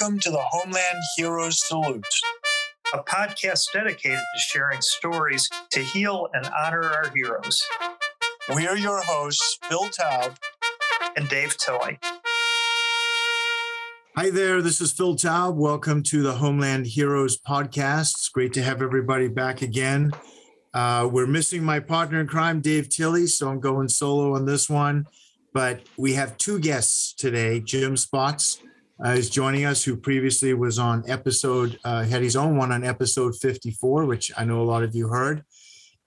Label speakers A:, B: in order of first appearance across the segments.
A: Welcome to the Homeland Heroes Salute,
B: a podcast dedicated to sharing stories to heal and honor our heroes.
A: We are your hosts, Phil Taub
B: and Dave Tilley.
C: Hi there, this is Phil Taub. Welcome to the Homeland Heroes podcast. It's great to have everybody back again. Uh, we're missing my partner in crime, Dave Tilley, so I'm going solo on this one. But we have two guests today. Jim Spots uh, is joining us, who previously was on episode, uh, had his own one on episode 54, which I know a lot of you heard.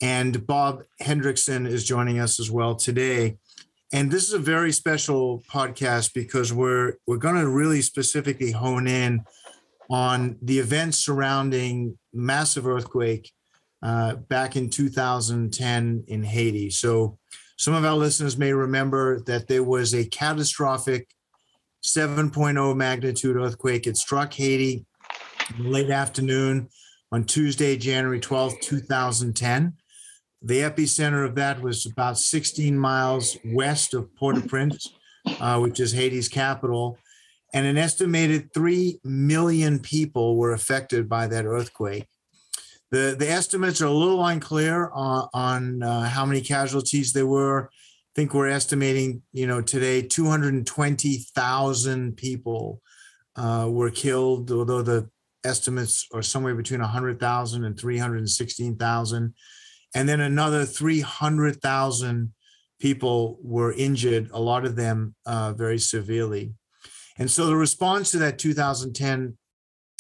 C: And Bob Hendrickson is joining us as well today. And this is a very special podcast because we're we're going to really specifically hone in on the events surrounding massive earthquake uh, back in 2010 in Haiti. So some of our listeners may remember that there was a catastrophic 7.0 magnitude earthquake. It struck Haiti late afternoon on Tuesday, January 12, 2010. The epicenter of that was about 16 miles west of Port au Prince, uh, which is Haiti's capital. And an estimated 3 million people were affected by that earthquake. The, the estimates are a little unclear on, on uh, how many casualties there were think we're estimating, you know, today 220,000 people uh, were killed, although the estimates are somewhere between 100,000 and 316,000. And then another 300,000 people were injured, a lot of them uh, very severely. And so the response to that 2010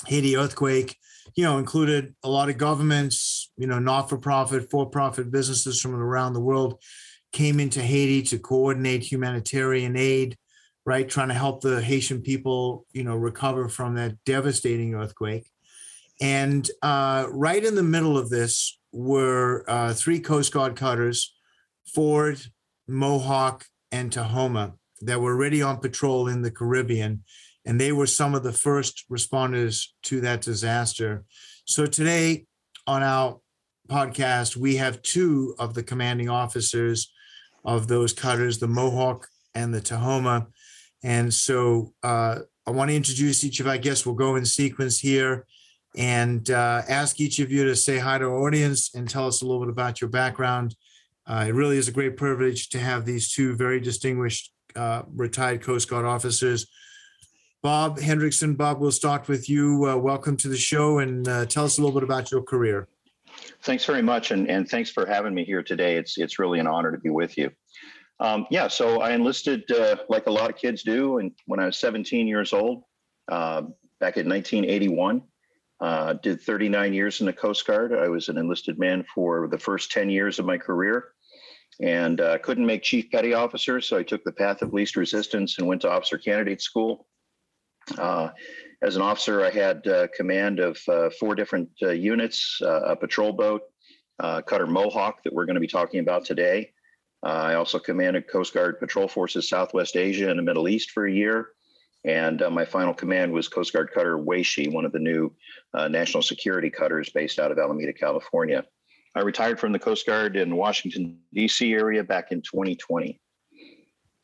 C: Haiti earthquake, you know, included a lot of governments, you know, not for profit, for profit businesses from around the world came into Haiti to coordinate humanitarian aid, right? Trying to help the Haitian people, you know, recover from that devastating earthquake. And uh, right in the middle of this were uh, three Coast Guard cutters, Forward, Mohawk, and Tahoma, that were already on patrol in the Caribbean. And they were some of the first responders to that disaster. So today on our podcast, we have two of the commanding officers of those cutters, the Mohawk and the Tahoma. And so uh, I want to introduce each of our guests. We'll go in sequence here and uh, ask each of you to say hi to our audience and tell us a little bit about your background. Uh, it really is a great privilege to have these two very distinguished uh, retired Coast Guard officers. Bob Hendrickson, Bob, we'll start with you. Uh, welcome to the show and uh, tell us a little bit about your career.
D: Thanks very much, and, and thanks for having me here today. It's it's really an honor to be with you. Um, yeah, so I enlisted uh, like a lot of kids do, and when I was 17 years old, uh, back in 1981. Uh, did 39 years in the Coast Guard. I was an enlisted man for the first 10 years of my career, and uh, couldn't make chief petty officer, so I took the path of least resistance and went to officer candidate school. As an officer, I had uh, command of uh, four different uh, units, uh, a patrol boat, cutter Mohawk that we're going to be talking about today. I also commanded Coast Guard Patrol Forces Southwest Asia and the Middle East for a year. And my final command was Coast Guard cutter Waesche, one of the new national security cutters based out of Alameda, California. I retired from the Coast Guard in Washington, D.C. area back in 2020.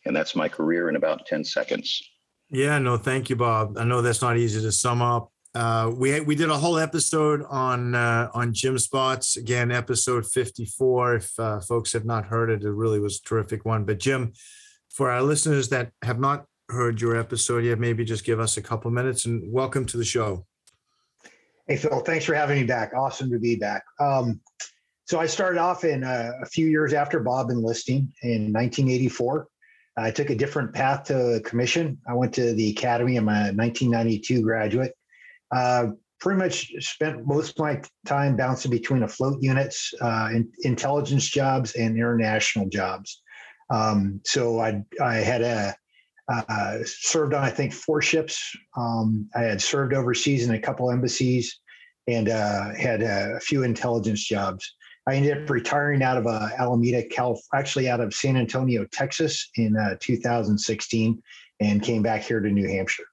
D: And that's my career in about 10 seconds.
C: Yeah, no, thank you, Bob. I know that's not easy to sum up. Uh, we we did a whole episode on uh, on Jim Spots again, episode fifty four. If uh, folks have not heard it, it really was a terrific one. But Jim, for our listeners that have not heard your episode yet, maybe just give us a couple minutes and welcome to the show.
E: Hey Phil, thanks for having me back. Awesome to be back. Um, so I started off in uh, a few years after Bob enlisting in 1984. I took a different path to commission. I went to the academy. I'm a 1992 graduate. Uh, pretty much spent most of my time bouncing between afloat units, uh, in, intelligence jobs, and international jobs. Um, so I I had a uh, served on I think four ships. Um, I had served overseas in a couple embassies, and uh, had a few intelligence jobs. I ended up retiring out of uh, Alameda, Cal, actually out of San Antonio, Texas in uh, 2016 and came back here to New Hampshire.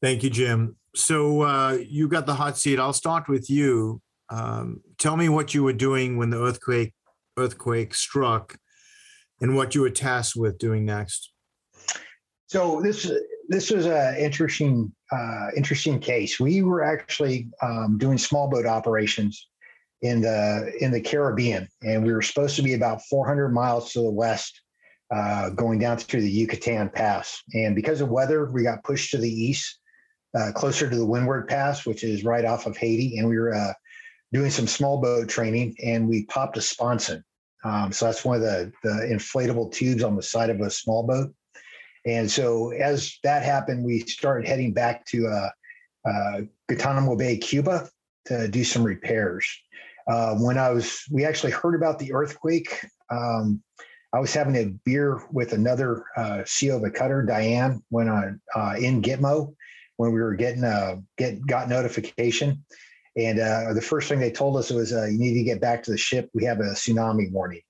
C: Thank you, Jim. So uh, you got the hot seat. I'll start with you. Um, tell me what you were doing when the earthquake earthquake struck, and what you were tasked with doing next.
E: So this this was an interesting, uh, interesting case. We were actually um, doing small boat operations in the in the Caribbean, and we were supposed to be about 400 miles to the west, uh, going down through the Yucatan Pass. And because of weather, we got pushed to the east, uh, closer to the Windward Pass, which is right off of Haiti, and we were uh, doing some small boat training, and we popped a sponson. Um, so that's one of the the inflatable tubes on the side of a small boat. And so as that happened, we started heading back to uh, uh, Guantanamo Bay, Cuba, to do some repairs. Uh, when I was, we actually heard about the earthquake. Um, I was having a beer with another uh, CEO of a cutter, Diane, when on uh, in Gitmo when we were getting uh, get got notification. And uh, the first thing they told us was, uh, "You need to get back to the ship. We have a tsunami warning."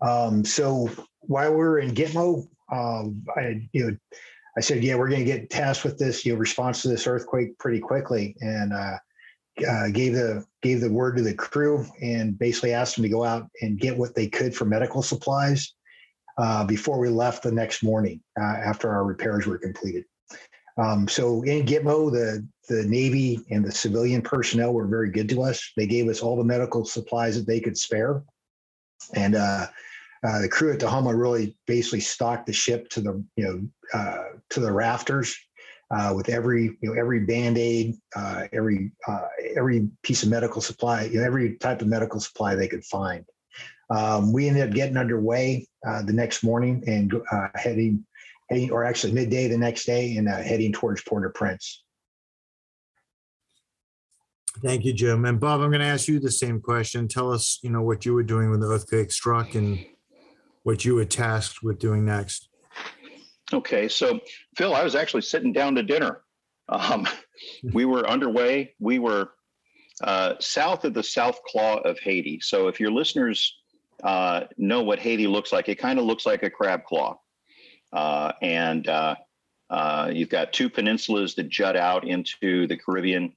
E: Um, so while we were in Gitmo, um, I you know I said, "Yeah, we're going to get tasked with this, you know, response to this earthquake pretty quickly." And uh, gave the gave the word to the crew and basically asked them to go out and get what they could for medical supplies uh, before we left the next morning uh, after our repairs were completed. Um, so in Gitmo, the the Navy and the civilian personnel were very good to us. They gave us all the medical supplies that they could spare, and uh, uh, the crew at Tahoma really basically stocked the ship to the you know uh, to the rafters uh, with every you know every band aid, uh, every uh, every piece of medical supply, you know, every type of medical supply they could find. Um, we ended up getting underway uh, the next morning and uh, heading, heading, or actually midday the next day, and uh, heading towards Port-au-Prince.
C: Thank you, Jim. And Bob, I'm going to ask you the same question. Tell us, you know, what you were doing when the earthquake struck and what you were tasked with doing next.
D: Okay, so Phil, I was actually sitting down to dinner. Um, we were underway. We were uh, south of the South Claw of Haiti. So if your listeners uh, know what Haiti looks like, it kind of looks like a crab claw. Uh, and uh, uh, you've got two peninsulas that jut out into the Caribbean.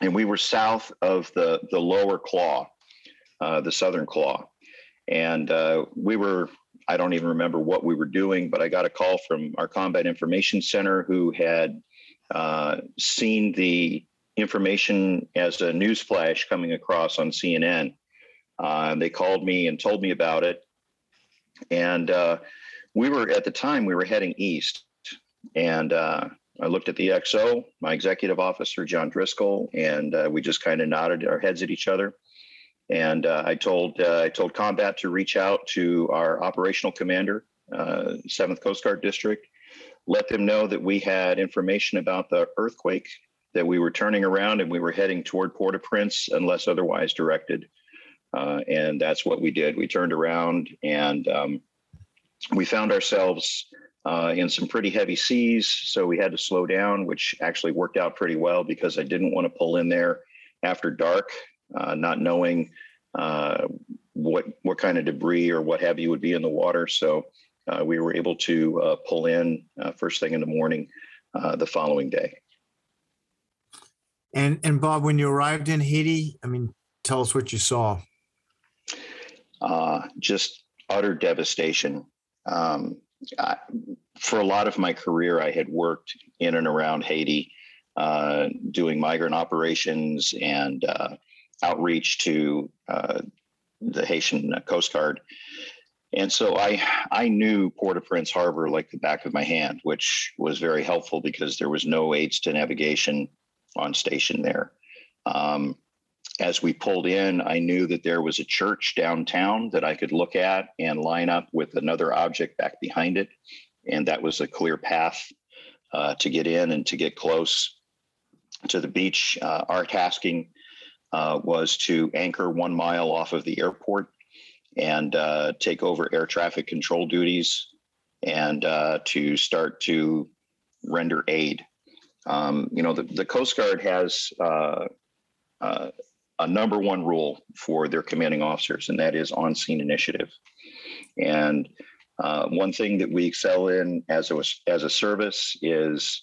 D: And we were south of the, the lower claw, uh, the southern claw. And we were I don't even remember what we were doing, but I got a call from our combat information center who had uh, seen the information as a news flash coming across on CNN. Uh, they called me and told me about it. And uh, we were at the time we were heading east, and uh, I looked at the XO, my executive officer John Driscoll, and uh, we just kind of nodded our heads at each other. And uh, I told uh, I told Combat to reach out to our operational commander, uh, Seventh Coast Guard District, let them know that we had information about the earthquake, that we were turning around and we were heading toward Port-au-Prince unless otherwise directed. Uh, and that's what we did. We turned around and um, we found ourselves uh, in some pretty heavy seas, so we had to slow down, which actually worked out pretty well because I didn't want to pull in there after dark uh, not knowing uh, what what kind of debris or what have you would be in the water. So uh, we were able to uh, pull in uh, first thing in the morning uh, the following day.
C: And and Bob, when you arrived in Haiti, I mean, tell us what you saw.
D: just utter devastation. Um, I, for a lot of my career, I had worked in and around Haiti, uh, doing migrant operations and uh, outreach to uh, the Haitian Coast Guard. And so I I knew Port-au-Prince Harbor like the back of my hand, which was very helpful because there was no aids to navigation on station there. Um, as we pulled in, I knew that there was a church downtown that I could look at and line up with another object back behind it. And that was a clear path uh, to get in and to get close to the beach. Uh, our tasking uh, was to anchor one mile off of the airport and uh, take over air traffic control duties and uh, to start to render aid. Um, you know, the, the Coast Guard has uh, uh, a number one rule for their commanding officers, and that is on scene initiative. And one thing that we excel in as a, as a service is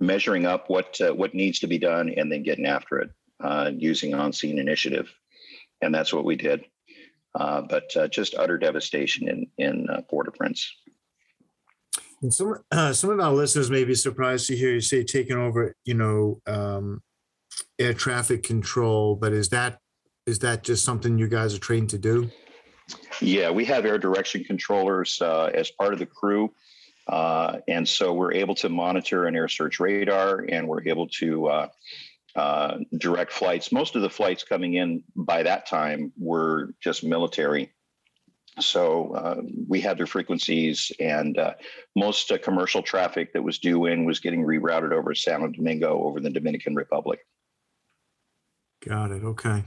D: measuring up what uh, what needs to be done and then getting after it uh, using on scene initiative, and that's what we did. Uh, but uh, just utter devastation in in uh, Port-au-Prince.
C: And some uh, some of our listeners may be surprised to hear you say taking over, you know, um, air traffic control. But is that is that just something you guys are trained to do?
D: Yeah, we have air direction controllers uh, as part of the crew. Uh, and so we're able to monitor an air search radar and we're able to uh, uh, direct flights. Most of the flights coming in by that time were just military. So uh, we had their frequencies, and uh, most uh, commercial traffic that was due in was getting rerouted over Santo Domingo over the Dominican Republic.
C: Got it. Okay.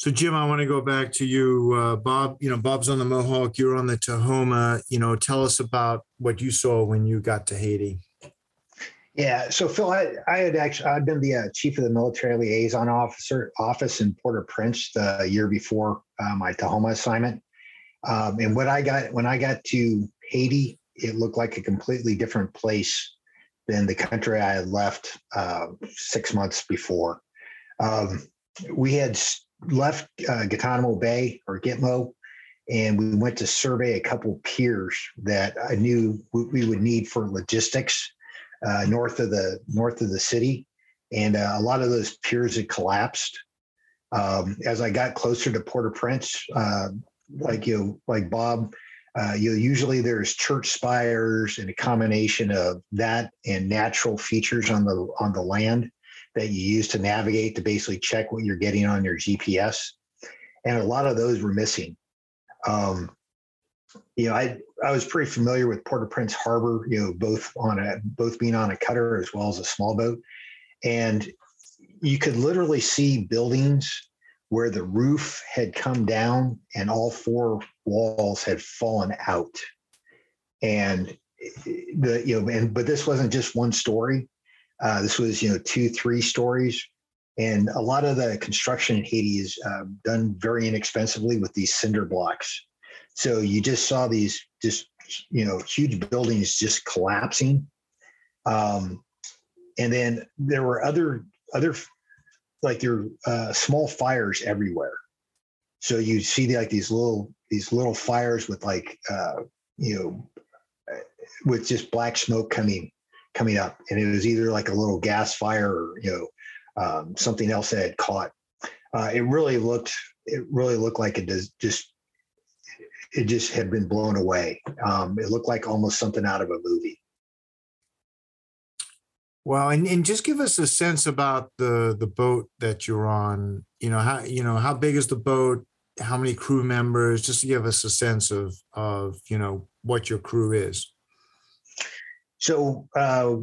C: So Jim, I want to go back to you, uh, Bob. You know, Bob's on the Mohawk. You're on the Tahoma. You know, tell us about what you saw when you got to Haiti.
E: Yeah. So Phil, I, I had actually I'd been the uh, chief of the military liaison officer office in Port-au-Prince the year before uh, my Tahoma assignment. Um, and when I got when I got to Haiti, it looked like a completely different place than the country I had left uh, six months before. Um, we had left uh, Guantanamo Bay or Gitmo, and we went to survey a couple piers that I knew we would need for logistics uh, north of the north of the city, and uh, a lot of those piers had collapsed. Um, as I got closer to Port-au-Prince, uh, like you, like Bob, uh, you usually there's church spires and a combination of that and natural features on the on the land that you use to navigate to basically check what you're getting on your GPS, and a lot of those were missing. Um, you know, I I was pretty familiar with Port-au-Prince Harbor, you know, both on a both being on a cutter as well as a small boat, and you could literally see buildings where the roof had come down and all four walls had fallen out, and the you know, and but this wasn't just one story. Uh, this was you know two, three stories, and a lot of the construction in Haiti is uh, done very inexpensively with these cinder blocks. So you just saw these just you know huge buildings just collapsing, um, and then there were other other like there uh, small fires everywhere. So you see like these little these little fires with like uh, you know with just black smoke coming coming up, and it was either like a little gas fire or you know um, something else that had caught. Uh, it really looked it really looked like it does just it just had been blown away. Um, it looked like almost something out of a movie.
C: Well, and, and just give us a sense about the the boat that you're on. You know how you know how big is the boat? How many crew members? Just to give us a sense of of you know what your crew is.
E: So uh,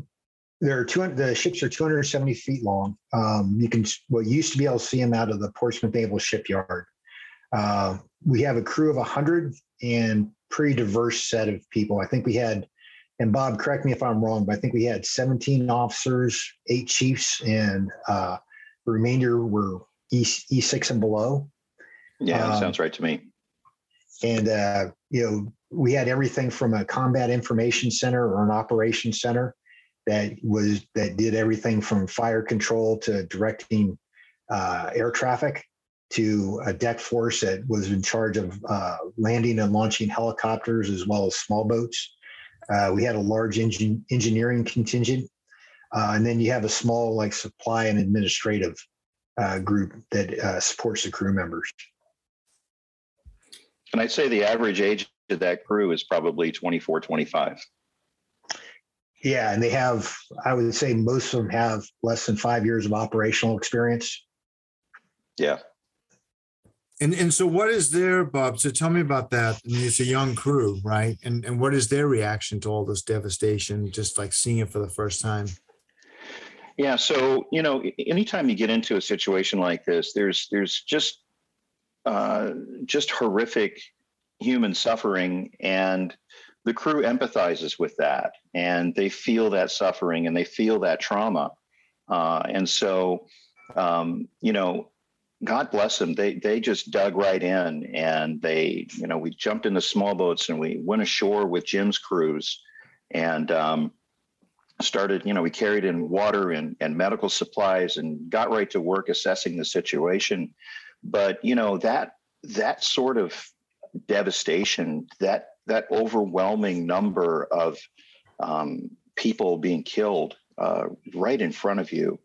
E: there are two. The ships are 270 feet long. Um, you can well used to be able to see them out of the Portsmouth Naval Shipyard. Uh, we have a crew of 100 and pretty diverse set of people. I think we had, and Bob, correct me if I'm wrong, but I think we had 17 officers, eight chiefs, and uh, the remainder were E, E6 and below.
D: Yeah, um, sounds right to me.
E: And, uh, you know, we had everything from a combat information center or an operations center that was that did everything from fire control to directing uh, air traffic to a deck force that was in charge of uh, landing and launching helicopters as well as small boats. Uh, we had a large engine, engineering contingent. Uh, and then you have a small like supply and administrative uh, group that uh, supports the crew members.
D: And I'd say the average age of that crew is probably 24, 25.
E: Yeah, and they have, I would say most of them have less than five years of operational experience.
D: Yeah.
C: And and so what is their Bob? So tell me about that. I mean, it's a young crew, right? And and what is their reaction to all this devastation, just like seeing it for the first time?
D: Yeah. So you know, anytime you get into a situation like this, there's there's just uh, just horrific human suffering, and the crew empathizes with that, and they feel that suffering, and they feel that trauma, uh, and so um, you know God bless them. They they just dug right in, and they you know we jumped in the small boats and we went ashore with Jim's crews, and um, started you know we carried in water and and medical supplies and got right to work assessing the situation. But you know that that sort of devastation that that overwhelming number of um, people being killed uh, right in front of you,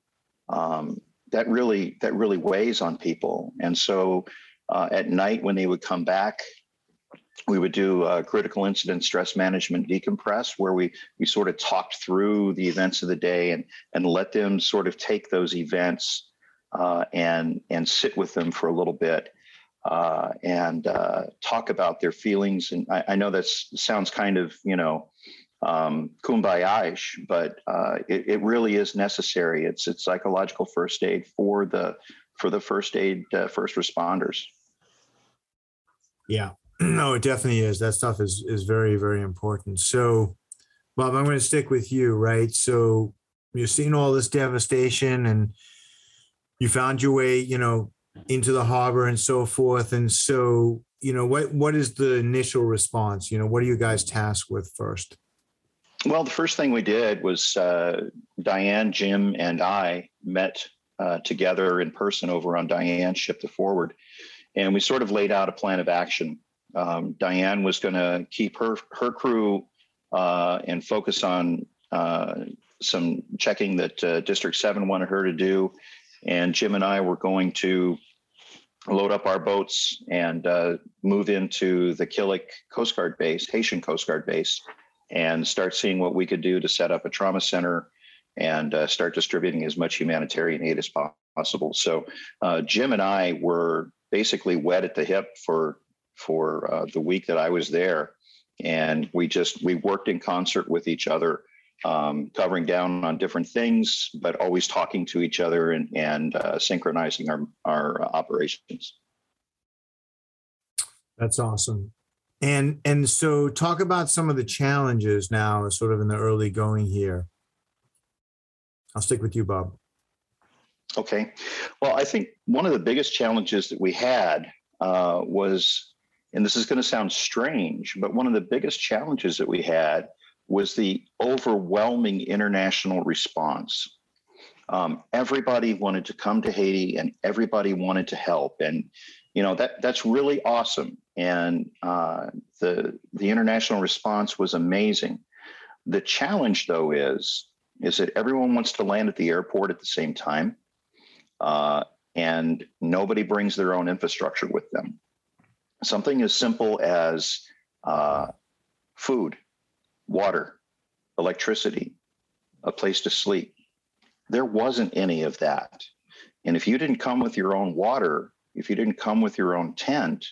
D: um, that really that really weighs on people. And so uh, at night when they would come back, we would do a critical incident stress management decompress, where we we sort of talked through the events of the day and and let them sort of take those events uh, and and sit with them for a little bit uh, and uh, talk about their feelings. And I, I know that sounds kind of you know um, kumbaya-ish, but uh, it, it, really is necessary. It's it's psychological first aid for the for the first aid uh, first responders.
C: Yeah, no, it definitely is. That stuff is is very very important. So, Bob, I'm going to stick with you, right? So you're seeing all this devastation, and you found your way, you know, into the harbor and so forth. And so, you know, what what is the initial response? You know, what are you guys tasked with first?
D: Well, the first thing we did was uh, Diane, Jim, and I met uh, together in person over on Diane's ship, the Forward, and we sort of laid out a plan of action. Um, Diane was going to keep her her crew uh, and focus on uh, some checking that uh, District Seven wanted her to do, and Jim and I were going to load up our boats and uh, move into the Killick Coast Guard base, Haitian Coast Guard base and start seeing what we could do to set up a trauma center and uh, start distributing as much humanitarian aid as possible. So uh, Jim and I were basically wet at the hip for for uh, the week that I was there, and we just we worked in concert with each other, um, covering down on different things, but always talking to each other and and uh, synchronizing our our operations.
C: That's awesome. And and so talk about some of the challenges now, sort of in the early going here. I'll stick with you, Bob.
D: Okay. Well, I think one of the biggest challenges that we had uh, was, and this is going to sound strange, but one of the biggest challenges that we had was the overwhelming international response. Um, everybody wanted to come to Haiti and everybody wanted to help. And you know that that's really awesome and uh, the the international response was amazing the challenge though is is that everyone wants to land at the airport at the same time uh, and nobody brings their own infrastructure with them something as simple as uh, food water electricity a place to sleep. There wasn't any of that. And if you didn't come with your own water if you didn't come with your own tent,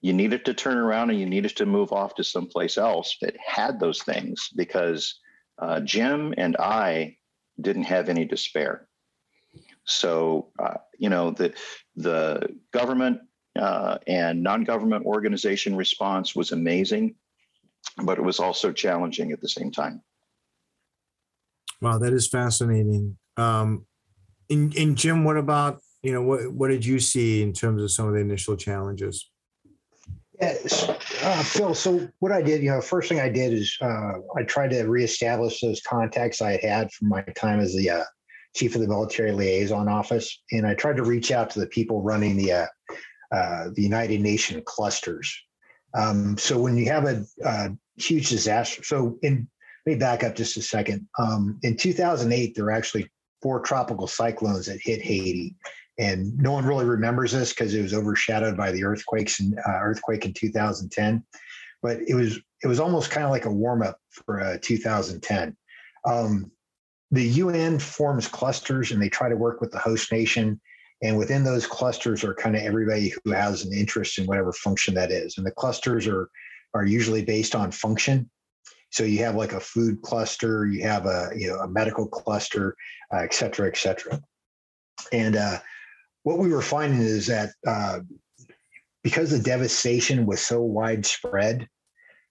D: you needed to turn around and you needed to move off to someplace else that had those things because uh, Jim and I didn't have any despair. So, uh, you know, the, the government uh, and non government organization response was amazing, but it was also challenging at the same time.
C: Wow, that is fascinating. Um, and, and Jim, what about you know, what, what did you see in terms of some of the initial challenges?
E: Yeah, uh, Phil. So what I did, you know, first thing I did is uh, I tried to reestablish those contacts I had had from my time as the uh, chief of the military liaison office, and I tried to reach out to the people running the uh, uh, the United Nation clusters. Um, so when you have a, a, huge disaster, so in let me back up just a second. Um, in 2008, there were actually four tropical cyclones that hit Haiti, and no one really remembers this because it was overshadowed by the earthquakes and uh, earthquake in 2010 but it was it was almost kind of like a warm up for uh, 2010 um, the un forms clusters and they try to work with the host nation and within those clusters are kind of everybody who has an interest in whatever function that is. And the clusters are are usually based on function. So you have like a food cluster you have a you know a medical cluster uh, et cetera et cetera. And uh, what we were finding is that uh, because the devastation was so widespread,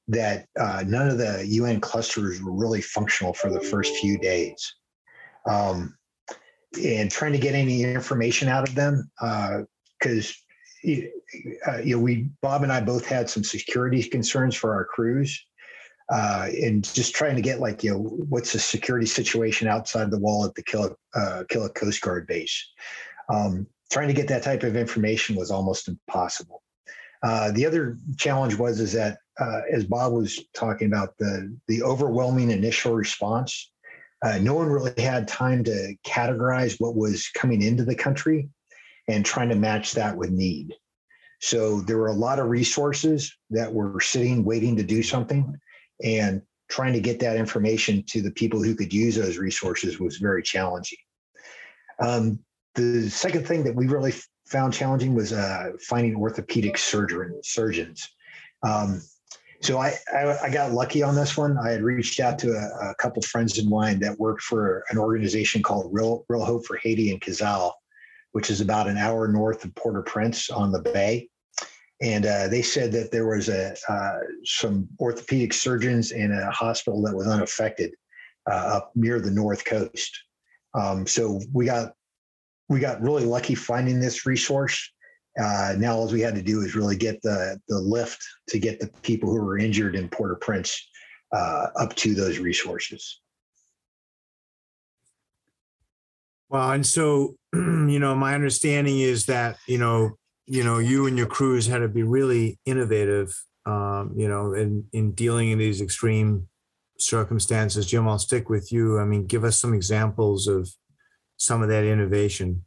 E: that uh, none of the UN clusters were really functional for the first few days. Um, and trying to get any information out of them, because uh, uh, you know, we Bob and I both had some security concerns for our crews, uh, and just trying to get like you know what's the security situation outside the wall at the Killick, uh, Coast Guard base. Um, trying to get that type of information was almost impossible. Uh, the other challenge was is that uh, as Bob was talking about the the overwhelming initial response, uh, no one really had time to categorize what was coming into the country and trying to match that with need. So there were a lot of resources that were sitting waiting to do something, and trying to get that information to the people who could use those resources was very challenging. Um, the second thing that we really found challenging was uh, finding orthopedic surgeon, surgeons. Um, so I, I, I, got lucky on this one. I had reached out to a, a, couple friends of mine that worked for an organization called Real, Real Hope for Haiti and Cazale, which is about an hour north of Port-au-Prince on the bay. And uh, they said that there was a uh, some orthopedic surgeons in a hospital that was unaffected uh, up near the north coast. Um, so we got we got really lucky finding this resource. Uh, now all we had to do is really get the the lift to get the people who were injured in Port-au-Prince uh, up to those resources.
C: Well, and so you know, my understanding is that you know, you know, you and your crews had to be really innovative, um, you know, in in dealing in these extreme circumstances. Jim, I'll stick with you. I mean, give us some examples of some of that innovation?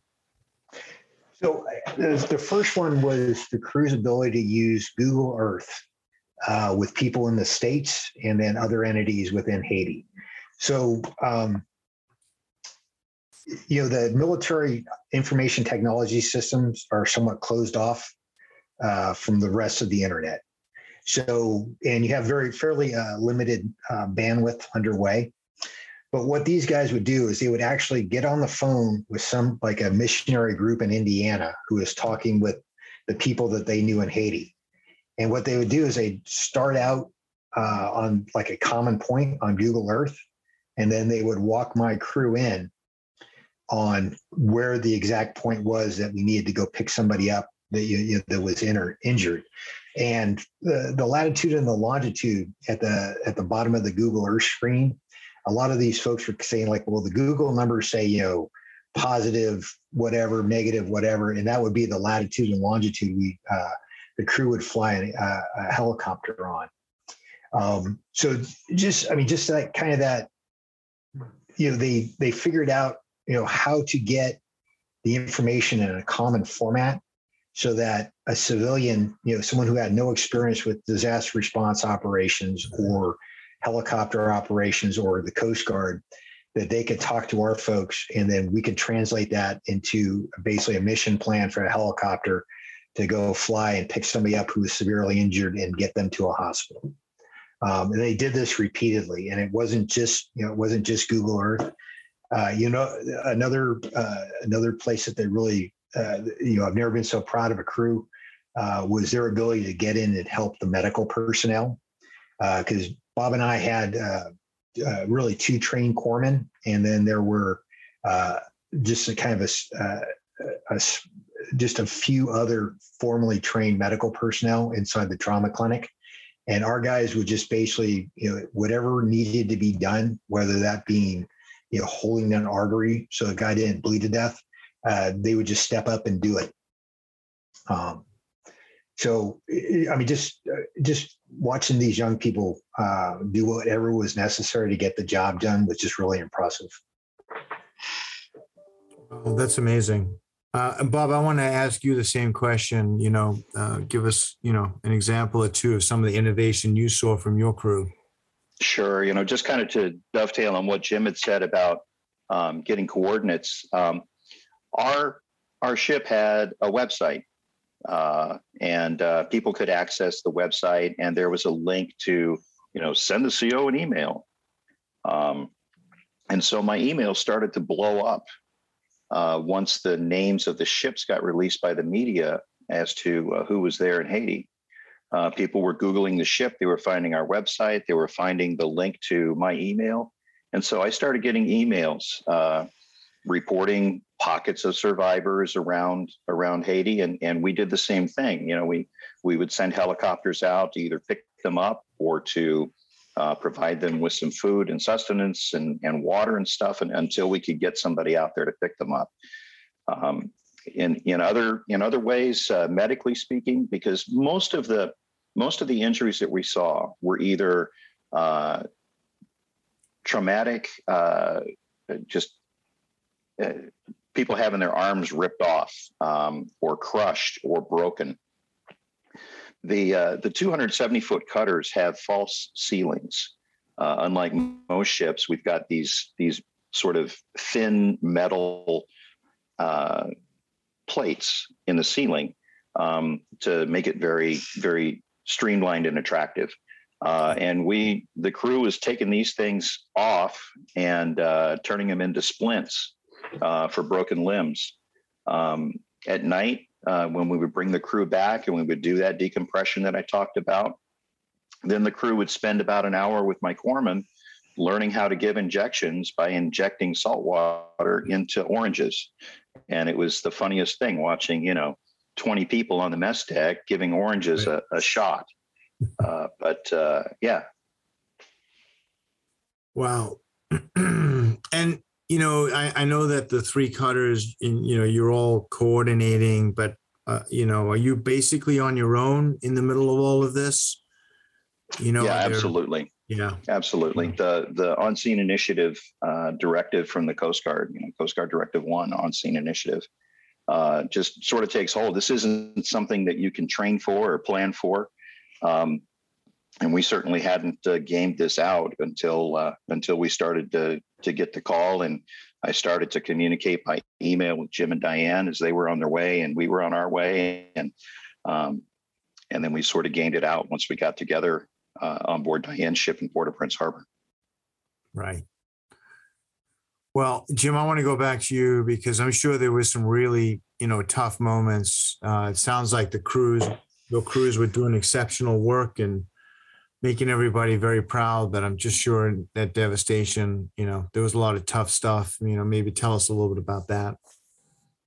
E: So the first one was the crew's ability to use Google Earth uh, with people in the states and then other entities within Haiti. So um, you know the military information technology systems are somewhat closed off uh, from the rest of the internet. So and you have very fairly uh, limited uh, bandwidth underway. But what these guys would do is they would actually get on the phone with some like a missionary group in Indiana who is talking with the people that they knew in Haiti. And what they would do is they'd start out uh, on like a common point on Google Earth, and then they would walk my crew in on where the exact point was that we needed to go pick somebody up that you, that was in or injured. And the, the latitude and the longitude at the at the bottom of the Google Earth screen a lot of these folks were saying like, well, the Google numbers say, you know, positive, whatever, negative, whatever, and that would be the latitude and longitude we uh, the crew would fly a, a helicopter on. Um, so just, I mean, just that kind of that, you know, they they figured out, you know, how to get the information in a common format so that a civilian, you know, someone who had no experience with disaster response operations or helicopter operations or the Coast Guard that they could talk to our folks and then we could translate that into basically a mission plan for a helicopter to go fly and pick somebody up who was severely injured and get them to a hospital. Um, and they did this repeatedly, and it wasn't just you know it wasn't just Google Earth. Uh, you know, another uh, another place that they really uh, you know I've never been so proud of a crew uh, was their ability to get in and help the medical personnel because uh, Bob and I had uh, uh, really two trained corpsmen, and then there were uh, just a kind of a, uh, a, just a few other formally trained medical personnel inside the trauma clinic. And our guys would just basically, you know, whatever needed to be done, whether that being, you know, holding an artery so a guy didn't bleed to death, uh, they would just step up and do it. Um, so, I mean, just uh, just watching these young people uh, do whatever was necessary to get the job done was just really impressive.
C: Well, that's amazing. Uh, Bob, I want to ask you the same question. You know, uh, give us, you know, an example or two of some of the innovation you saw from your crew.
D: Sure. You know, just kind of to dovetail on what Jim had said about um, getting coordinates. Um, our our ship had a website uh, and uh, people could access the website, and there was a link to, you know, send the CO an email. Um, and so my email started to blow up uh, once the names of the ships got released by the media as to uh, who was there in Haiti. Uh, people were Googling the ship, they were finding our website, they were finding the link to my email. And so I started getting emails reporting pockets of survivors around around Haiti, and and we did the same thing. You know, we we would send helicopters out to either pick them up or to uh, provide them with some food and sustenance and and water and stuff, and until we could get somebody out there to pick them up. Um, in in other in other ways, uh, medically speaking, because most of the most of the injuries that we saw were either uh, traumatic, uh, just people having their arms ripped off, um, or crushed, or broken. The uh, the 270 foot cutters have false ceilings. Uh, unlike most ships, we've got these these sort of thin metal uh, plates in the ceiling um, to make it very, very streamlined and attractive. Uh, and we, the crew, is taking these things off and uh, turning them into splints uh, for broken limbs. Um, at night, uh, when we would bring the crew back and we would do that decompression that I talked about, then the crew would spend about an hour with my corpsman learning how to give injections by injecting salt water into oranges. And it was the funniest thing watching, you know, 20 people on the mess deck giving oranges a, a, shot. Uh, but uh, yeah.
C: Wow. and, you know, I, I, know that the three cutters, in, you know, you're all coordinating, but, uh, you know, are you basically on your own in the middle of all of this? You know,
D: yeah, absolutely.
C: Yeah,
D: absolutely. The the on scene initiative uh, directive from the Coast Guard, you know, Coast Guard Directive One on scene initiative, uh, just sort of takes hold. This isn't something that you can train for or plan for, um, and we certainly hadn't uh, gamed this out until uh, until we started to to get the call, and I started to communicate by email with Jim and Diane as they were on their way, and we were on our way, and um, and then we sort of gained it out once we got together uh, on board Diane's ship in Port-au-Prince Harbor.
C: Right. Well, Jim, I want to go back to you because I'm sure there was some really, you know, tough moments. Uh, it sounds like the crews, the crews were doing exceptional work and making everybody very proud. But I'm just sure that devastation, you know, there was a lot of tough stuff. You know, maybe tell us a little bit about that.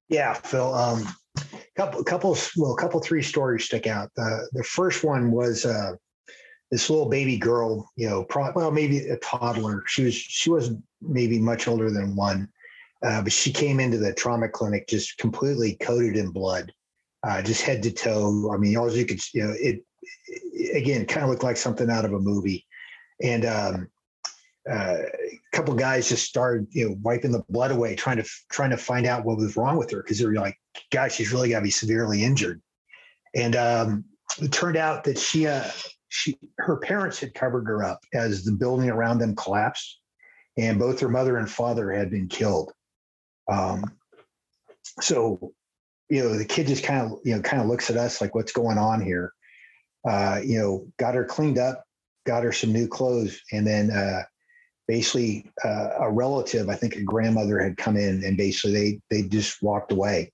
E: Yeah, Phil. Um, couple, couple, well, couple, three stories stick out. The the first one was uh, this little baby girl, you know, pro- well, maybe a toddler. She was she was maybe much older than one, uh, but she came into the trauma clinic just completely coated in blood, uh, just head to toe. I mean, all you could, you know, it, it again kind of looked like something out of a movie, and um, uh, a couple guys just started, you know, wiping the blood away, trying to trying to find out what was wrong with her because they were like, "Guys, she's really got to be severely injured," and um, it turned out that she uh, she her parents had covered her up as the building around them collapsed, and both her mother and father had been killed. Um, so, you know, the kid just kind of you know kind of looks at us like, "What's going on here?" Uh, you know, got her cleaned up, got her some new clothes, and then uh, basically uh, a relative, I think a grandmother, had come in, and basically they they just walked away,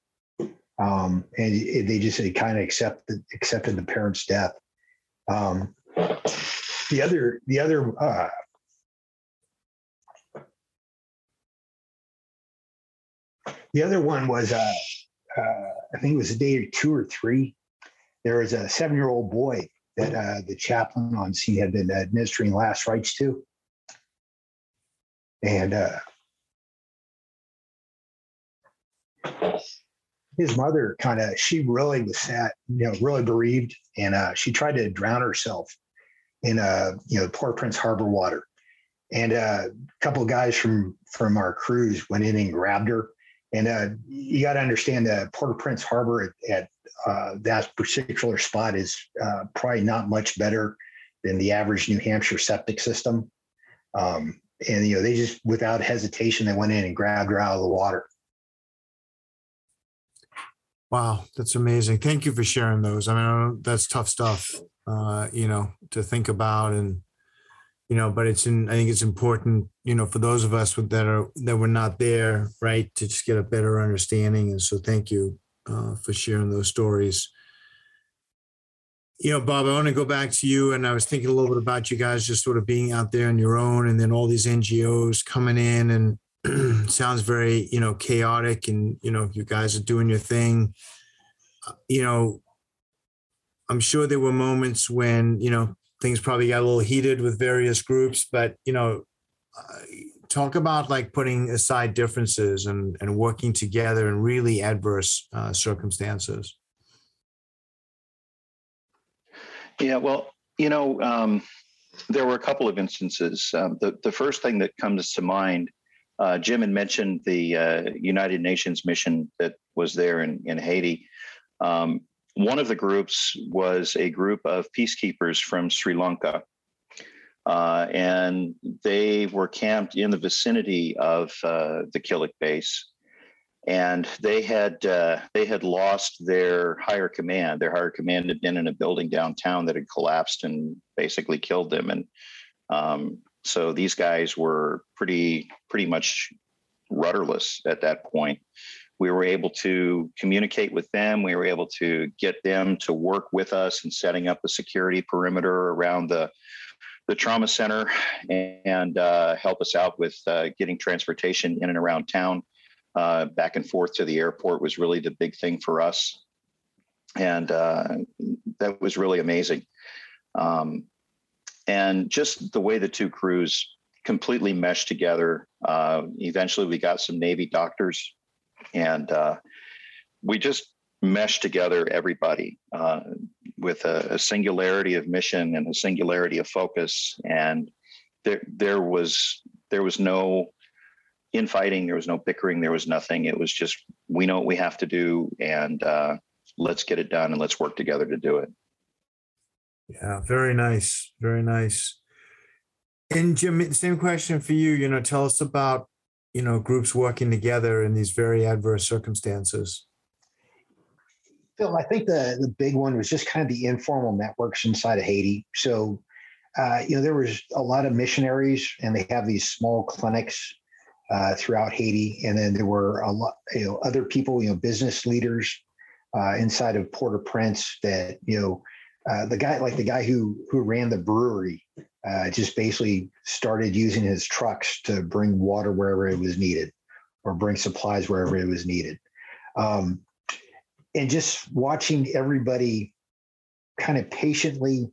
E: um, and it, they just kind of accepted accepted the parents' death. Um, the other, the other, uh, the other one was, uh, uh, I think it was a day or two or three. There was a seven-year-old boy that uh, the chaplain on scene had been administering last rites to, and uh, his mother kind of she really was sad, you know, really bereaved, and uh, she tried to drown herself in uh, you know Port Prince Harbor water. And uh, a couple of guys from from our crews went in and grabbed her. And uh, you got to understand that Port-au-Prince Harbor at, at uh, that particular spot is uh, probably not much better than the average New Hampshire septic system. Um, and you know, they just without hesitation, they went in and grabbed her out of the water.
C: Wow, that's amazing. Thank you for sharing those. I mean, that's tough stuff, uh, you know, to think about and, you know, but it's in, I think it's important, you know, for those of us that are, that were not there, right, to just get a better understanding. And so thank you uh, for sharing those stories. You know, Bob, I want to go back to you. And I was thinking a little bit about you guys just sort of being out there on your own and then all these NGOs coming in and, sounds very you know chaotic and you know you guys are doing your thing uh, you know i'm sure there were moments when you know things probably got a little heated with various groups but you know uh, talk about like putting aside differences and, and working together in really adverse uh, circumstances.
D: Yeah, well, you know, um, there were a couple of instances. Um, the, the first thing that comes to mind, uh, Jim had mentioned the uh, United Nations mission that was there in, in Haiti. Um, one of the groups was a group of peacekeepers from Sri Lanka. Uh, and they were camped in the vicinity of uh, the Killick base and they had uh, they had lost their higher command. Their higher command had been in a building downtown that had collapsed and basically killed them. And um, so these guys were pretty pretty much rudderless at that point. We were able to communicate with them. We were able to get them to work with us in setting up a security perimeter around the the trauma center and uh, help us out with uh, getting transportation in and around town uh, back and forth to the airport was really the big thing for us. And uh, that was really amazing. Um, and just the way the two crews completely meshed together. Uh, eventually, we got some Navy doctors, and uh, we just meshed together everybody uh, with a, a, singularity of mission and a singularity of focus. And there, there was there was no infighting. There was no bickering. There was nothing. It was just we know what we have to do, and uh, let's get it done, and let's work together to do it.
C: Yeah, very nice, very nice. And Jim, same question for you. You know, tell us about you know groups working together in these very adverse circumstances.
E: Phil, I think the the big one was just kind of the informal networks inside of Haiti. So, uh, you know, there was a lot of missionaries, and they have these small clinics uh, throughout Haiti, and then there were a lot, you know, other people, you know, business leaders uh, inside of Port-au-Prince that you know, uh, the guy like the guy who who ran the brewery uh, just basically started using his trucks to bring water wherever it was needed, or bring supplies wherever it was needed, um, and just watching everybody kind of patiently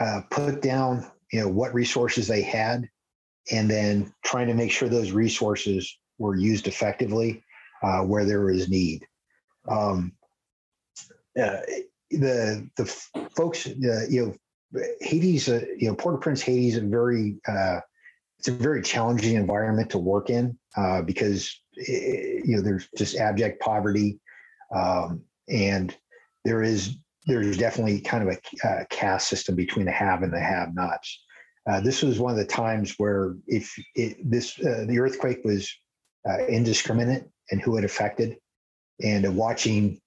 E: uh, put down, you know, what resources they had and then trying to make sure those resources were used effectively uh, where there was need. Um, uh, the the folks, uh, you know, Haiti's, a, you know, Port-au-Prince, Haiti's a very uh, it's a very challenging environment to work in uh, because it, you know there's just abject poverty, um, and there is there's definitely kind of a, a caste system between the have and the have-nots. Uh, this was one of the times where if it, this uh, the earthquake was uh, indiscriminate and who it affected, and watching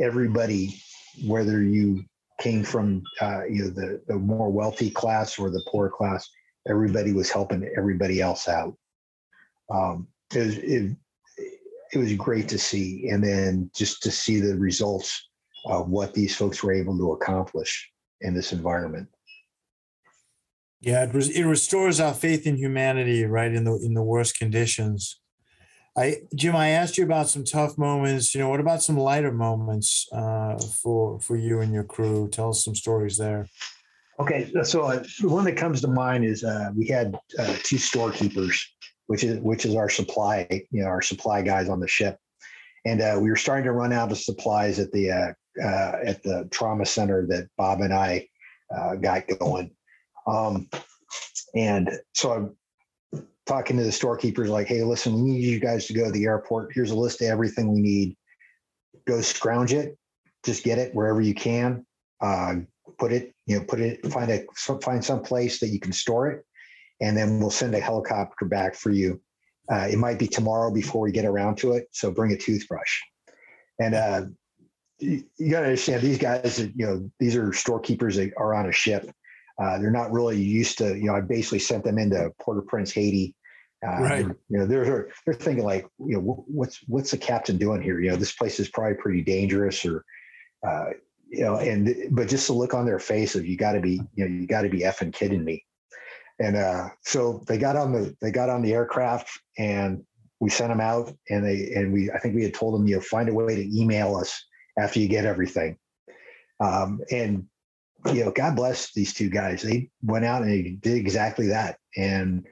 E: everybody, whether you came from uh, know the, the more wealthy class or the poor class, everybody was helping everybody else out. Um, it was it, it was great to see, and then just to see the results of what these folks were able to accomplish in this environment.
C: Yeah, it, res- it restores our faith in humanity, right? In the in the worst conditions. I Jim, I asked you about some tough moments. You know, what about some lighter moments uh, for for you and your crew? Tell us some stories there.
E: Okay, so uh, the one that comes to mind is uh, we had uh, two storekeepers, which is which is our supply, you know, our supply guys on the ship, and uh, we were starting to run out of supplies at the at the trauma center that Bob and I got going. Um, and so talking to the storekeepers like, hey, listen, we need you guys to go to the airport. Here's a list of everything we need. Go scrounge it, just get it wherever you can. Uh, put it, you know, put it, find a find some place that you can store it, and then we'll send a helicopter back for you. Uh, it might be tomorrow before we get around to it. So bring a toothbrush. And uh, you, you got to understand these guys. You know, these are storekeepers that are on a ship uh, they're not really used to, you know, I basically sent them into Port-au-Prince, Haiti. Uh,
C: right.
E: You know, they're they're thinking like, you know, what's what's the captain doing here? You know, this place is probably pretty dangerous, or, uh, you know, and but just the look on their face of you got to be, you know, you got to be effing kidding me. And uh, so they got on the they got on the aircraft and we sent them out and they and we I think we had told them you know find a way to email us after you get everything. Um, and you know, God bless these two guys. They went out and they did exactly that. And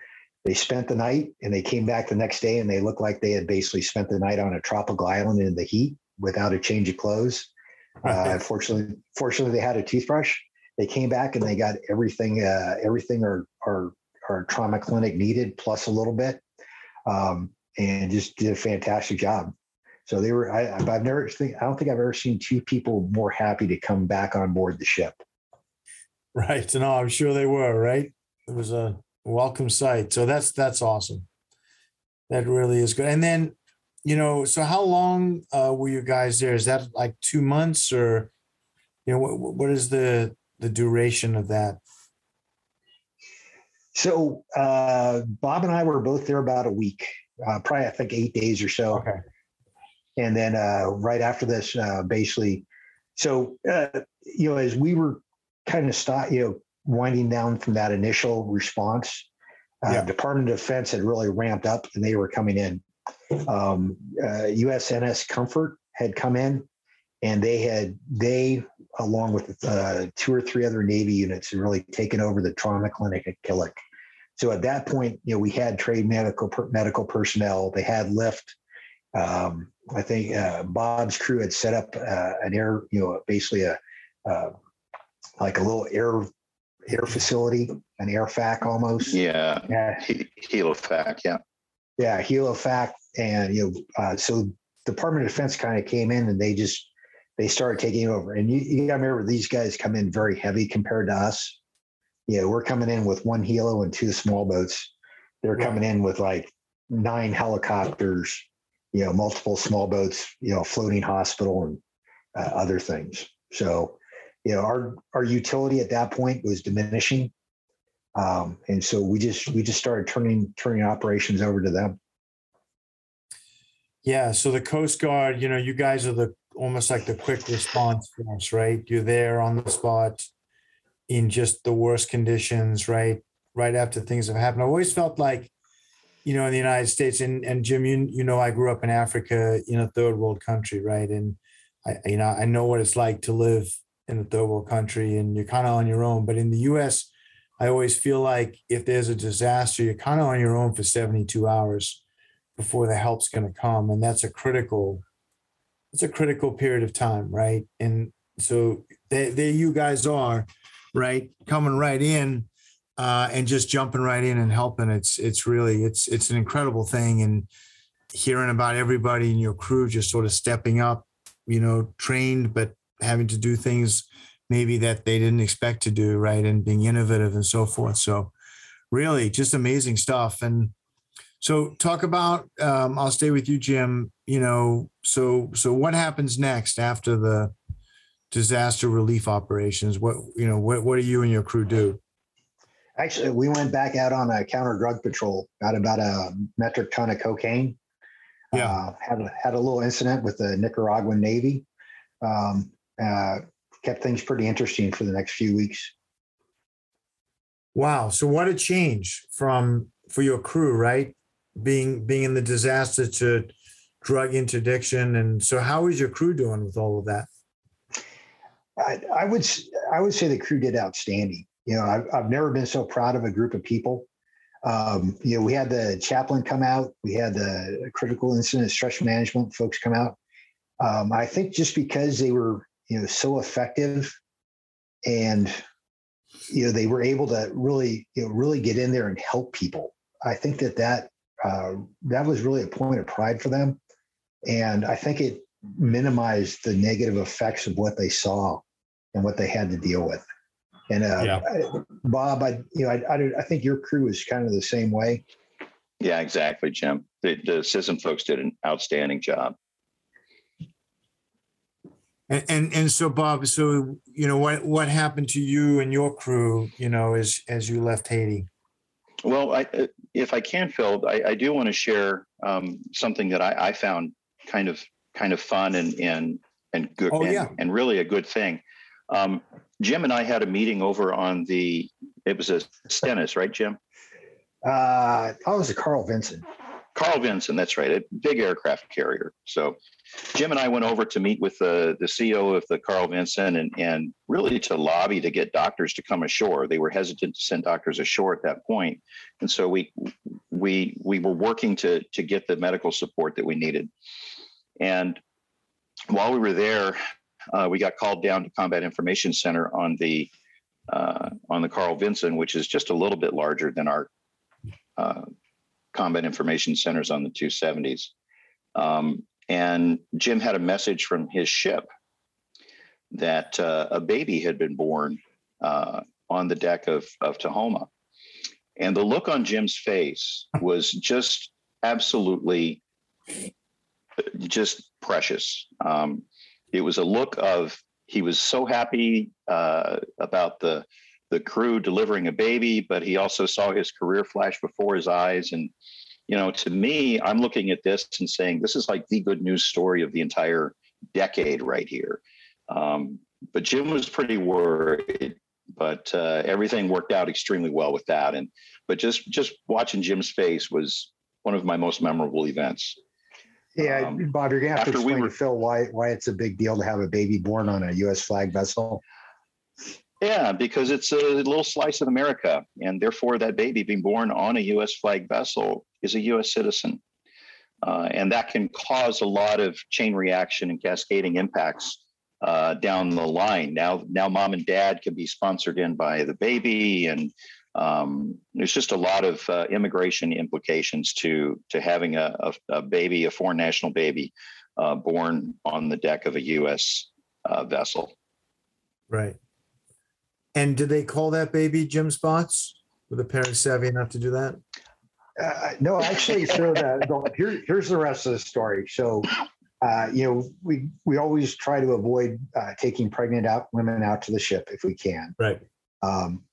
E: they spent the night and they came back the next day and they looked like they had basically spent the night on a tropical island in the heat without a change of clothes. Uh, fortunately, fortunately, they had a toothbrush. They came back and they got everything, uh, everything our, our our trauma clinic needed, plus a little bit, um, and just did a fantastic job. So they were. I, I've never. Think, I don't think I've ever seen two people more happy to come back on board the ship.
C: Right. No, I'm sure they were. Right. It was a welcome sight. So that's that's awesome. That really is good. And then, you know, so how long uh, were you guys there? Is that like two months, or you know, what what is the the duration of that?
E: So uh, Bob and I were both there about a week, uh, probably I think eight days or so.
C: Okay.
E: And then uh, right after this, uh, basically, so uh, you know, as we were kind of stop, you know, winding down from that initial response, uh,
C: Yeah.
E: Department of Defense had really ramped up, and they were coming in. Um, uh, USNS Comfort had come in, and they had they, along with uh, two or three other Navy units, had really taken over the trauma clinic at Killick. So at that point, you know, we had trade medical per, medical personnel. They had lift. Um, I think uh, Bob's crew had set up uh, an air, you know, basically a uh, like a little air air facility, an air fac almost.
D: Yeah.
E: Yeah,
D: He- Helofac. Yeah.
E: yeah, Helofac, and you know, uh, so Department of Defense kind of came in and they just they started taking over. And you, you got to remember these guys come in very heavy compared to us. Yeah, we're coming in with one helo and two small boats. They're
C: Right.
E: coming in with like nine helicopters, you know, multiple small boats, you know, floating hospital and uh, other things. So, you know, our our utility at that point was diminishing, um, and so we just we just started turning turning operations over to them.
C: Yeah. So the Coast Guard, you know, you guys are the almost like the quick response force, right? You're there on the spot in just the worst conditions, right? Right after things have happened. I always felt like, you know, in the United States, and and Jim, you you know, I grew up in Africa, in a third world country, right? And I, you know, I know what it's like to live in a third world country, and you're kind of on your own. But in the U.S., I always feel like if there's a disaster, you're kind of on your own for 72 hours before the help's going to come and that's a critical it's a critical period of time right and so there, there you guys are right coming right in uh, and just jumping right in and helping it's it's really it's it's an incredible thing and hearing about everybody in your crew just sort of stepping up you know trained but having to do things maybe that they didn't expect to do right and being innovative and so forth so really just amazing stuff and so talk about um, I'll stay with you, Jim. You know, so so what happens next after the disaster relief operations? What you know, what what do you and your crew do?
E: Actually, we went back out on a counter drug patrol, got about a metric ton of cocaine.
C: Yeah.
E: Uh, had a, had a little incident with the Nicaraguan Navy. Um, uh, kept things pretty interesting for the next few weeks.
C: Wow. So what a change from for your crew, right? Being being in the disaster to drug interdiction, and so how is your crew doing with all of that?
E: I, I would I would say the crew did outstanding. You know, I've, I've never been so proud of a group of people. Um, you know, we had the chaplain come out, we had the critical incident stress management folks come out. Um, I think just because they were you know so effective, and you know they were able to really you know really get in there and help people. I think that that uh, that was really a point of pride for them, and I think it minimized the negative effects of what they saw and what they had to deal with. And uh,
C: Yeah.
E: I- Bob, I you know I, I I think your crew is kind of the same way.
D: Yeah, exactly, Jim. The, the CISM folks did an outstanding job.
C: And, and and so Bob, so you know what what happened to you and your crew, you know, as as you left Haiti?
D: Well, I, uh, if I can, Phil, I, I do want to share um, something that I, I found kind of kind of fun and and and good
C: Oh, yeah.
D: and really a good thing. Um, Jim and I had a meeting over on the it was a Stennis, right, Jim?
E: Uh, I was a Carl Vinson.
D: Carl Vinson, that's right, a big aircraft carrier. So Jim and I went over to meet with the, the CEO of the Carl Vinson and, and really to lobby to get doctors to come ashore. They were hesitant to send doctors ashore at that point. And so we we we were working to to get the medical support that we needed. And while we were there, uh, we got called down to Combat Information Center on the uh, on the Carl Vinson, which is just a little bit larger than our uh, combat information centers on the 270s. Um, and Jim had a message from his ship that uh, a baby had been born uh, on the deck of, of Tahoma. And the look on Jim's face was just absolutely just precious. Um, it was a look of he was so happy uh, about the the crew delivering a baby, but he also saw his career flash before his eyes. And you know, to me, I'm looking at this and saying this is like the good news story of the entire decade right here. Um, but Jim was pretty worried, but uh, everything worked out extremely well with that. And but just just watching Jim's face was one of my most memorable events.
E: Yeah, um, Bob, you're gonna have to explain we were, to Phil why why it's a big deal to have a baby born on a U.S. flag vessel.
D: Yeah, because it's a little slice of America, and therefore that baby being born on a U.S. flag vessel is a U.S. citizen, uh, and that can cause a lot of chain reaction and cascading impacts uh, down the line. Now, now mom and dad can be sponsored in by the baby, and um, there's just a lot of uh, immigration implications to to having a, a, a baby, a foreign national baby, uh, born on the deck of a U.S. Uh, vessel.
C: Right. And did they call that baby Jim Spots? Were the parents savvy enough to do that?
E: Uh, no, actually, so the, here, here's the rest of the story. So, uh, you know, we we always try to avoid uh, taking pregnant out women out to the ship if we can.
C: Right.
E: Um,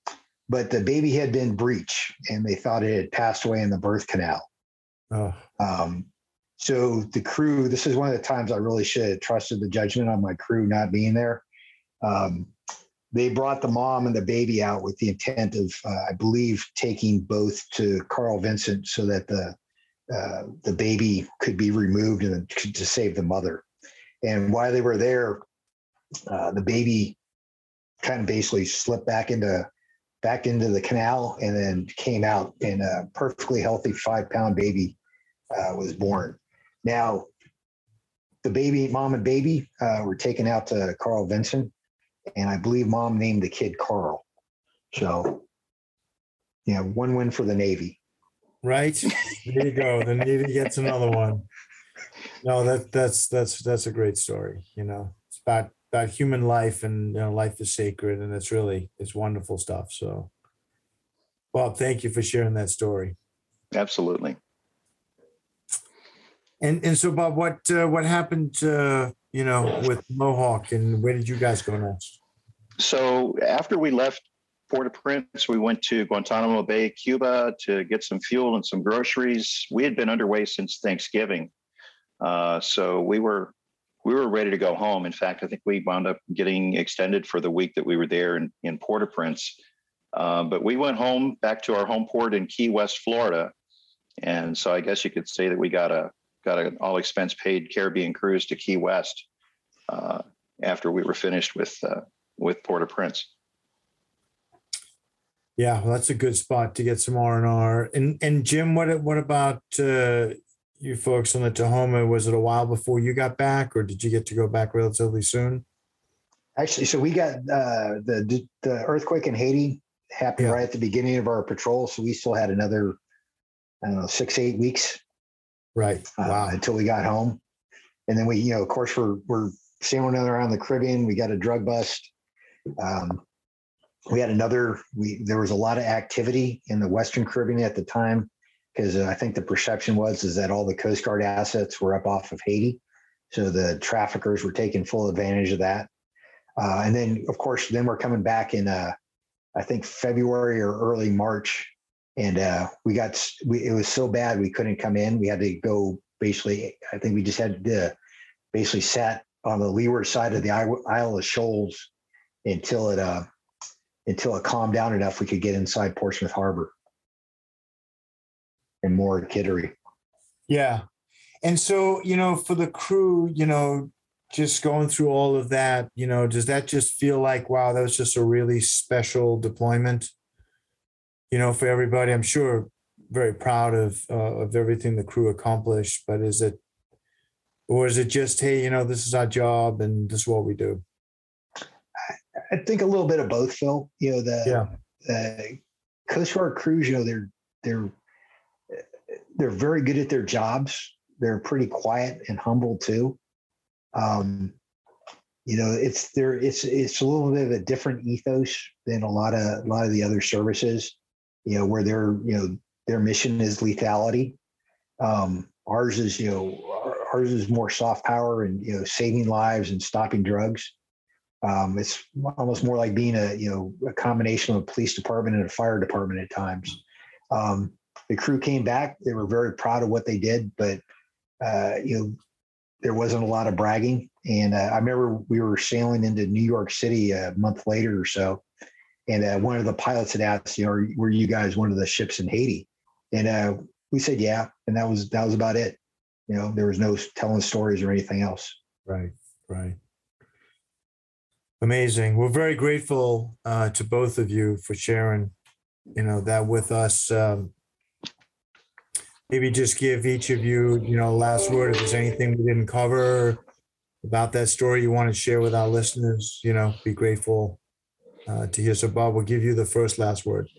E: but the baby had been breech and they thought it had passed away in the birth canal.
C: Oh.
E: Um, so the crew, this is one of the times I really should have trusted the judgment on my crew not being there. Um, they brought the mom and the baby out with the intent of, uh, I believe, taking both to Carl Vinson so that the uh, the baby could be removed and to save the mother. And while they were there, uh, the baby kind of basically slipped back into back into the canal and then came out and a perfectly healthy five pound baby uh, was born. Now, the baby, mom and baby uh, were taken out to Carl Vinson, and I believe mom named the kid Carl. So, yeah, one win for the Navy.
C: Right there you go. The Navy gets another one. No, that that's that's that's a great story. You know, it's about about human life and you know, life is sacred and it's really it's wonderful stuff so bob thank you for sharing that story
D: absolutely
C: and and so bob what uh, what happened uh, you know with mohawk and where did you guys go next
D: so after we left Port-au-Prince, we went to Guantanamo Bay, Cuba to get some fuel and some groceries. We had been underway since Thanksgiving. Uh, so we were we were ready to go home. In fact, I think we wound up getting extended for the week that we were there in, in Port-au-Prince. Uh, but we went home back to our home port in Key West, Florida. And so I guess you could say that we got a got an all expense paid Caribbean cruise to Key West uh, after we were finished with uh, with Port-au-Prince.
C: Yeah, well, that's a good spot to get some R and R. And and Jim, what what about uh, you folks on the Tahoma, was it a while before you got back, or did you get to go back relatively soon?
E: Actually, so we got uh, the the earthquake in Haiti happened yeah. right at the beginning of our patrol, so we still had another, I don't know, six eight weeks.
C: Right.
E: Uh, wow. Until we got home, and then we, you know, of course, we're we're sailing around the Caribbean. We got a drug bust. Um, we had another. We there was a lot of activity in the Western Caribbean at the time because I think the perception was is that all the Coast Guard assets were up off of Haiti, so the traffickers were taking full advantage of that. Uh, and then, of course, then we're coming back in, uh, I think February or early March, and uh, we got we, it was so bad we couldn't come in. We had to go basically. I think we just had to basically sat on the leeward side of the Isle of Shoals until it uh, until it calmed down enough we could get inside Portsmouth Harbor and more Kittery.
C: Yeah. And so, you know, for the crew, you know, just going through all of that, you know, does that just feel like, wow, that was just a really special deployment, you know, for everybody? I'm sure very proud of uh, of everything the crew accomplished, but is it, or is it just, hey, you know, this is our job and this is what we do?
E: I think a little bit of both, Phil. You know, the,
C: Yeah.
E: the Coast Guard crews, you know, they're they're they're very good at their jobs. They're pretty quiet and humble too. Um, you know, it's there. It's it's a little bit of a different ethos than a lot of a lot of the other services. You know, where their you know their mission is lethality. Um, ours is you know ours is more soft power and you know saving lives and stopping drugs. Um, it's almost more like being a you know a combination of a police department and a fire department at times. Um, the crew came back; they were very proud of what they did, but uh, you know there wasn't a lot of bragging. And uh, I remember we were sailing into New York City a month later or so, and uh, one of the pilots had asked, "You know, are- were you guys one of the ships in Haiti?" And uh, we said, "Yeah," and that was that was about it. You know, there was no telling stories or anything else.
C: Right, right. Amazing. We're very grateful uh, to both of you for sharing, you know, that with us. Um, maybe just give each of you, you know, last word. If there's anything we didn't cover about that story you want to share with our listeners, you know, be grateful uh, to hear. So, Bob, we'll give you the first last word.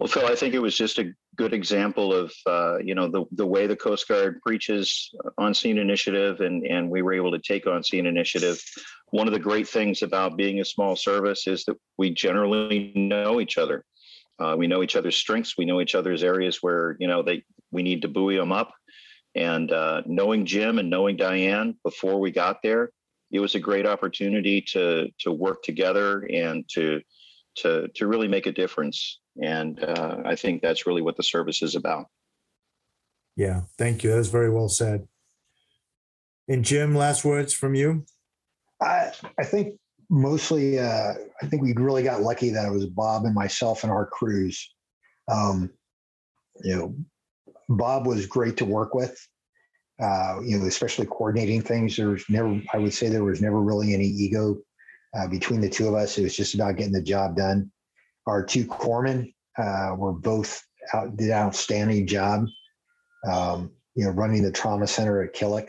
D: Well, Phil, I think it was just a good example of uh, you know the the way the Coast Guard preaches on scene initiative, and and we were able to take on scene initiative. One of the great things about being a small service is that we generally know each other. Uh, we know each other's strengths. We know each other's areas where you know they we need to buoy them up. And uh, knowing Jim and knowing Diane before we got there, it was a great opportunity to to work together and to to to really make a difference. And uh, I think that's really what the service is about.
C: Yeah, thank you. That was very well said. And Jim, last words from you.
E: I I think mostly uh, I think we really got lucky that it was Bob and myself and our crews. Um, you know, Bob was great to work with. Uh, you know, especially coordinating things. There's never, I would say, there was never really any ego uh, between the two of us. It was just about getting the job done. Our two corpsmen uh, were both out, did an outstanding job. Um, you know, running the trauma center at Killick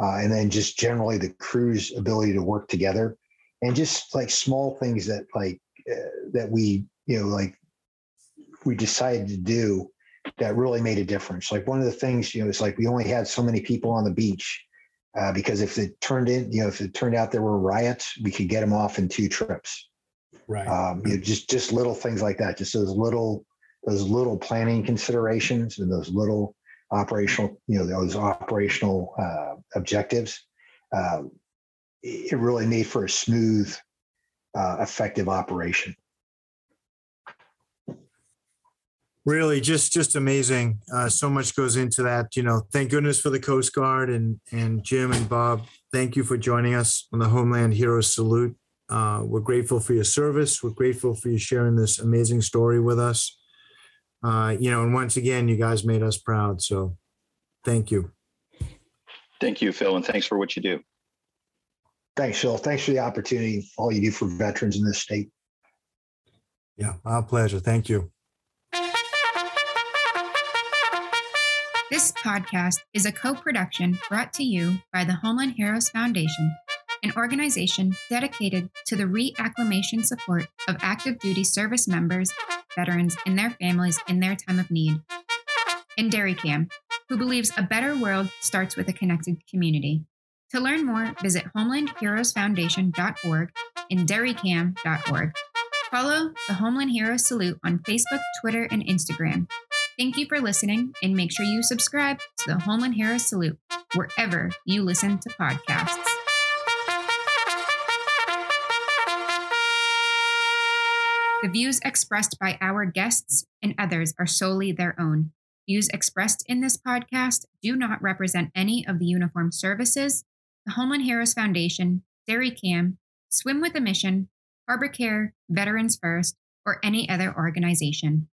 E: uh, and then just generally the crew's ability to work together and just like small things that like uh, that we you know like we decided to do that really made a difference like one of the things you know it's like we only had so many people on the beach uh, because if it turned in you know if it turned out there were riots we could get them off in two trips
C: Right.
E: um, you know, just just little things like that just those little those little planning considerations and those little operational you know those operational uh, objectives uh, it really made for a smooth uh, effective operation.
C: Really just just amazing. Uh, so much goes into that you know. Thank goodness for the coast guard and and jim and bob. Thank you for joining us on the homeland heroes salute uh, we're grateful for your service. We're grateful for you sharing this amazing story with us. Uh, you know and once again you guys made us proud so thank you.
D: Thank you, Phil, and thanks for what you do.
E: thanks phil. Thanks for the opportunity all you do for veterans in this state.
C: Yeah our pleasure. Thank you.
F: This podcast is a co production brought to you by the Homeland Heroes Foundation, an organization dedicated to the reacclimation support of active duty service members, veterans, and their families in their time of need. And DairyCam, who believes a better world starts with a connected community. To learn more, visit homelandheroesfoundation.org and dairycam.org. Follow the Homeland Heroes Salute on Facebook, Twitter, and Instagram. Thank you for listening, and make sure you subscribe to the Homeland Heroes Salute wherever you listen to podcasts. The views expressed by our guests and others are solely their own. Views expressed in this podcast do not represent any of the uniform services, the Homeland Heroes Foundation, Dairy Cam, Swim with a Mission, Harbor Care, Veterans First, or any other organization.